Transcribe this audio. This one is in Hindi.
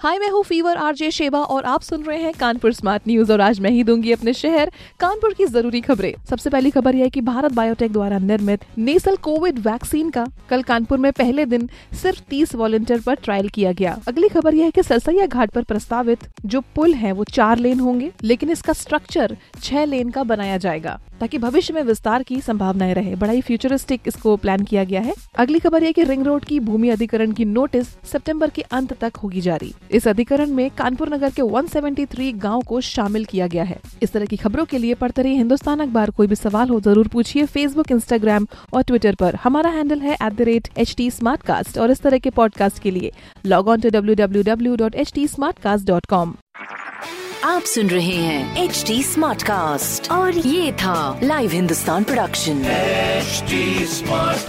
हाय, मैं हूँ फीवर, आरजे, शेबा और आप सुन रहे हैं कानपुर स्मार्ट न्यूज़ और आज मैं ही दूँगी अपने शहर, कानपुर की ज़रूरी खबरें। सबसे पहली खबर यह है कि भारत बायोटेक द्वारा निर्मित नेसल कोविड वैक्सीन का कल कानपुर में पहले दिन सिर्फ़ 30 वॉलंटियर पर ट्रायल किया गया। अगली खबर यह है कि सरसैया घाट पर प्रस्तावित जो पुल है, वो चार लेन होंगे, लेकिन इसका स्ट्रक्चर छह लेन का बनाया जाएगा, ताकि भविष्य में विस्तार की संभावनाएँ रहे। बड़ा ही फ्यूचरिस्टिक इसको प्लान किया गया है। अगली खबर यह कि रिंग रोड की भूमि अधिकरण की नोटिस सितंबर के अंत तक होगी जारी। इस अधिकरण में कानपुर नगर के 173 गाँव को शामिल किया गया है। इस तरह की खबरों के लिए पढ़ते रहिए हिंदुस्तान अखबार। कोई भी सवाल हो ज़रूर पूछिए फेसबुक इंस्टाग्राम और ट्विटर पर। हमारा हैंडल है at the rate H T और इस तरह के पॉडकास्ट के लिए log on to W W W dot H T आप सुन रहे हैं एच डी स्मार्ट कास्ट और ये था लाइव हिंदुस्तान प्रोडक्शन Smartcast.